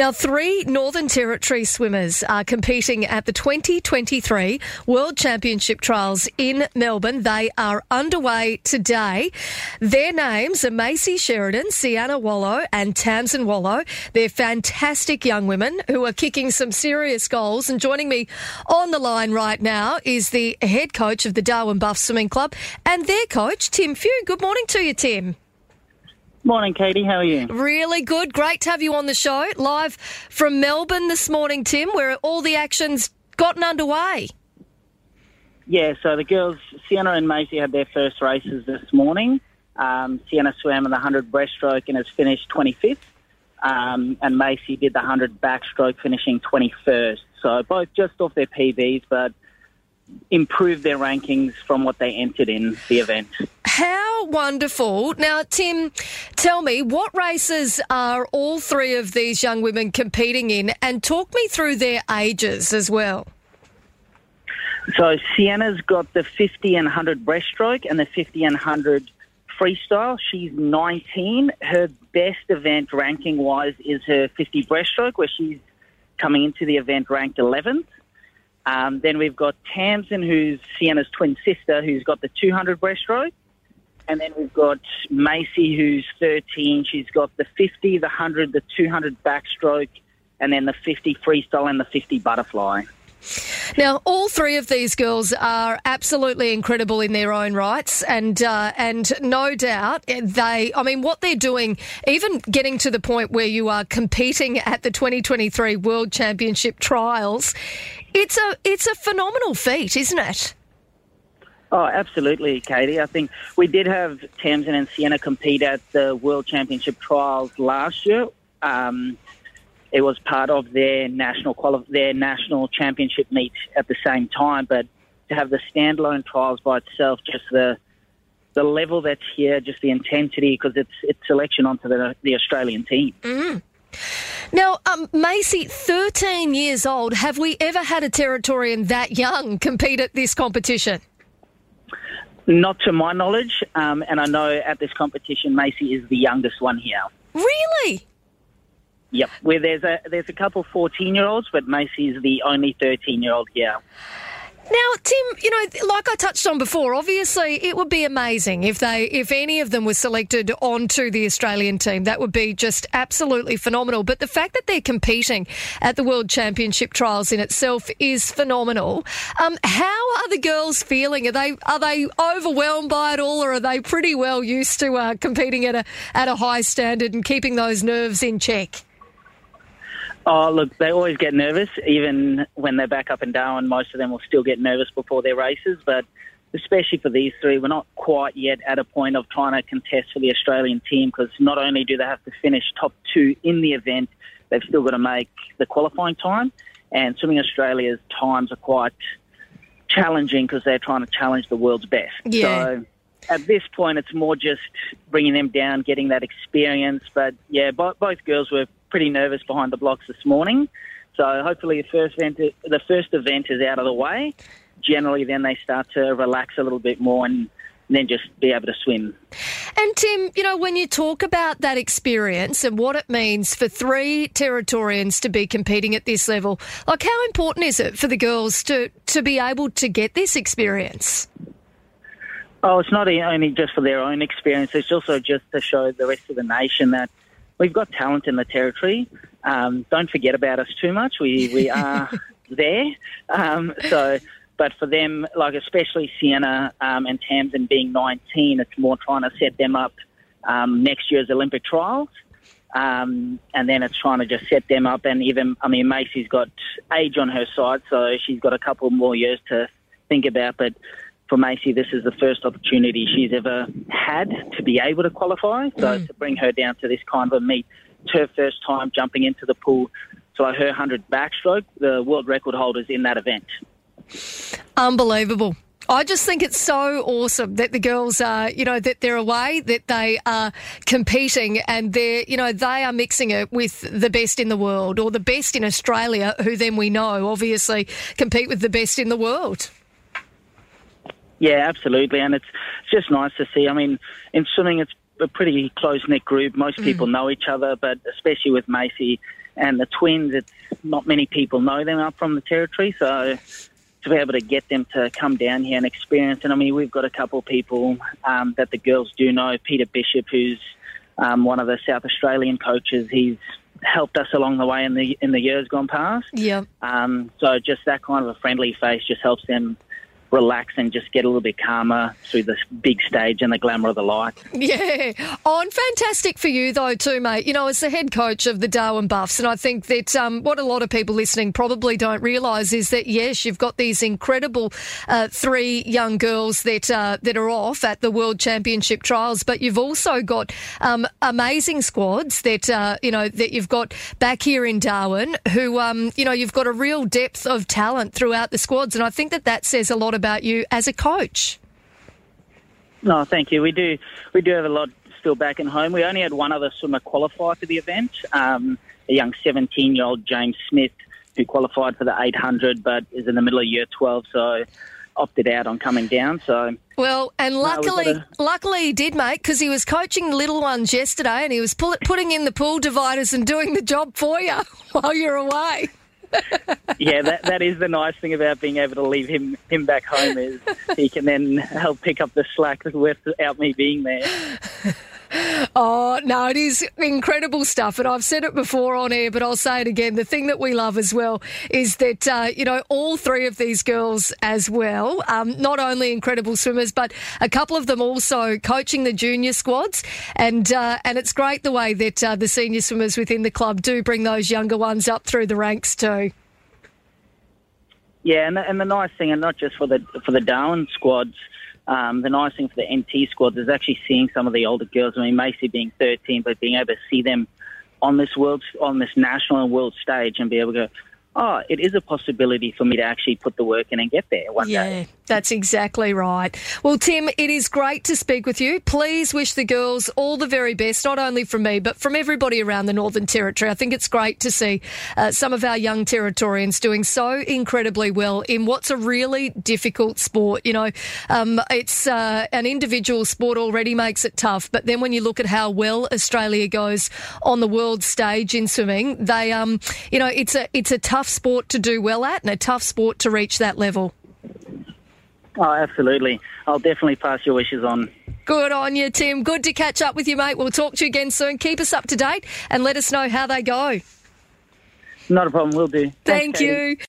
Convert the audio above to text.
Now, three Northern Territory swimmers are competing at the 2023 World Championship Trials in Melbourne. They are underway today. Their names are Macy Sheridan, Sienna Wallow, and Tamsin Wallow. They're fantastic young women who are kicking some serious goals. And joining me on the line right now is the head coach of the Darwin Buffs Swimming Club and their coach, Tim Few. Good morning to you, Tim. Morning, Katie. How are you? Really good. Great to have you on the show. Live from Melbourne this morning, Tim, where all the action's gotten underway. Yeah, so the girls, Sienna and Macy, had their first races this morning. Um, Sienna swam in the 100 breaststroke and has finished 25th. Um, and Macy did the 100 backstroke, finishing 21st. So both just off their PBs, but improved their rankings from what they entered in the event. How wonderful. Now, Tim, tell me, what races are all three of these young women competing in? And talk me through their ages as well. So, Sienna's got the 50 and 100 breaststroke and the 50 and 100 freestyle. She's 19. Her best event ranking wise is her 50 breaststroke, where she's coming into the event ranked 11th. Um, then we've got Tamsin, who's Sienna's twin sister, who's got the 200 breaststroke. And then we've got Macy, who's 13. She's got the 50, the 100, the 200 backstroke, and then the 50 freestyle and the 50 butterfly. Now, all three of these girls are absolutely incredible in their own rights, and uh, and no doubt they. I mean, what they're doing, even getting to the point where you are competing at the 2023 World Championship trials, it's a it's a phenomenal feat, isn't it? Oh, absolutely, Katie. I think we did have Tamsin and Sienna compete at the World Championship trials last year. Um, it was part of their national quali- their national championship meet at the same time. But to have the standalone trials by itself, just the the level that's here, just the intensity, because it's it's selection onto the the Australian team. Mm. Now, um, Macy, 13 years old. Have we ever had a Territorian that young compete at this competition? Not to my knowledge, um, and I know at this competition, Macy is the youngest one here. Really? Yep, where there's a there's a couple 14 year olds, but Macy is the only 13 year old here. Now, Tim, you know, like I touched on before, obviously it would be amazing if they, if any of them were selected onto the Australian team. That would be just absolutely phenomenal. But the fact that they're competing at the World Championship trials in itself is phenomenal. Um, how are the girls feeling? Are they are they overwhelmed by it all, or are they pretty well used to uh, competing at a at a high standard and keeping those nerves in check? Oh, look, they always get nervous, even when they're back up and down. Most of them will still get nervous before their races, but especially for these three, we're not quite yet at a point of trying to contest for the Australian team because not only do they have to finish top two in the event, they've still got to make the qualifying time. And Swimming Australia's times are quite challenging because they're trying to challenge the world's best. Yeah. So at this point, it's more just bringing them down, getting that experience. But yeah, both, both girls were pretty nervous behind the blocks this morning. So hopefully the first event, the first event is out of the way. Generally, then they start to relax a little bit more and then just be able to swim. And Tim, you know, when you talk about that experience and what it means for three Territorians to be competing at this level, like how important is it for the girls to, to be able to get this experience? Oh, it's not only just for their own experience, it's also just to show the rest of the nation that we've got talent in the territory. Um, don't forget about us too much. We we are there. Um, so, but for them, like especially Sienna um, and Tamsin being 19, it's more trying to set them up um, next year's Olympic trials. Um, and then it's trying to just set them up. And even, I mean, Macy's got age on her side, so she's got a couple more years to think about. But for Macy, this is the first opportunity she's ever had to be able to qualify. So mm. to bring her down to this kind of a meet, it's her first time jumping into the pool. So her 100 backstroke, the world record holders in that event. Unbelievable. I just think it's so awesome that the girls are, you know, that they're away, that they are competing and they're, you know, they are mixing it with the best in the world or the best in Australia, who then we know obviously compete with the best in the world. Yeah, absolutely, and it's it's just nice to see. I mean, in swimming, it's a pretty close knit group. Most mm. people know each other, but especially with Macy, and the twins. It's not many people know them up from the territory, so to be able to get them to come down here and experience. And I mean, we've got a couple of people um, that the girls do know. Peter Bishop, who's um, one of the South Australian coaches, he's helped us along the way in the in the years gone past. Yeah. Um, so just that kind of a friendly face just helps them relax and just get a little bit calmer through the big stage and the glamour of the light. Yeah. Oh, fantastic for you, though, too, mate. You know, as the head coach of the Darwin Buffs, and I think that um, what a lot of people listening probably don't realise is that, yes, you've got these incredible uh, three young girls that, uh, that are off at the World Championship trials, but you've also got um, amazing squads that, uh, you know, that you've got back here in Darwin who, um, you know, you've got a real depth of talent throughout the squads. And I think that that says a lot about you as a coach. No, thank you. We do we do have a lot still back in home. We only had one other swimmer qualify for the event, um, a young 17 year old James Smith who qualified for the 800, but is in the middle of year 12, so opted out on coming down. So well, and luckily, no, a... luckily he did, mate, because he was coaching the little ones yesterday, and he was pull- putting in the pool dividers and doing the job for you while you're away yeah, that that is the nice thing about being able to leave him him back home is he can then help pick up the slack without me being there. Oh, no, it is incredible stuff. And I've said it before on air, but I'll say it again. The thing that we love as well is that, uh, you know, all three of these girls as well, um, not only incredible swimmers, but a couple of them also coaching the junior squads. And, uh, and it's great the way that uh, the senior swimmers within the club do bring those younger ones up through the ranks too. Yeah, and the, and the nice thing, and not just for the for the Darwin squads, um, the nice thing for the NT squads is actually seeing some of the older girls. I mean, Macy being 13, but being able to see them on this world, on this national and world stage, and be able to go, oh, it is a possibility for me to actually put the work in and get there one yeah, day. That's exactly right. Well, Tim, it is great to speak with you. Please wish the girls all the very best, not only from me, but from everybody around the Northern Territory. I think it's great to see uh, some of our young Territorians doing so incredibly well in what's a really difficult sport. You know, um, it's uh, an individual sport already makes it tough, but then when you look at how well Australia goes on the world stage in swimming, they, um, you know, it's a it's a tough sport to do well at and a tough sport to reach that level. Oh, absolutely. I'll definitely pass your wishes on. Good on you, Tim. Good to catch up with you, mate. We'll talk to you again soon. Keep us up to date and let us know how they go. Not a problem. We'll do. Thank Thanks, you.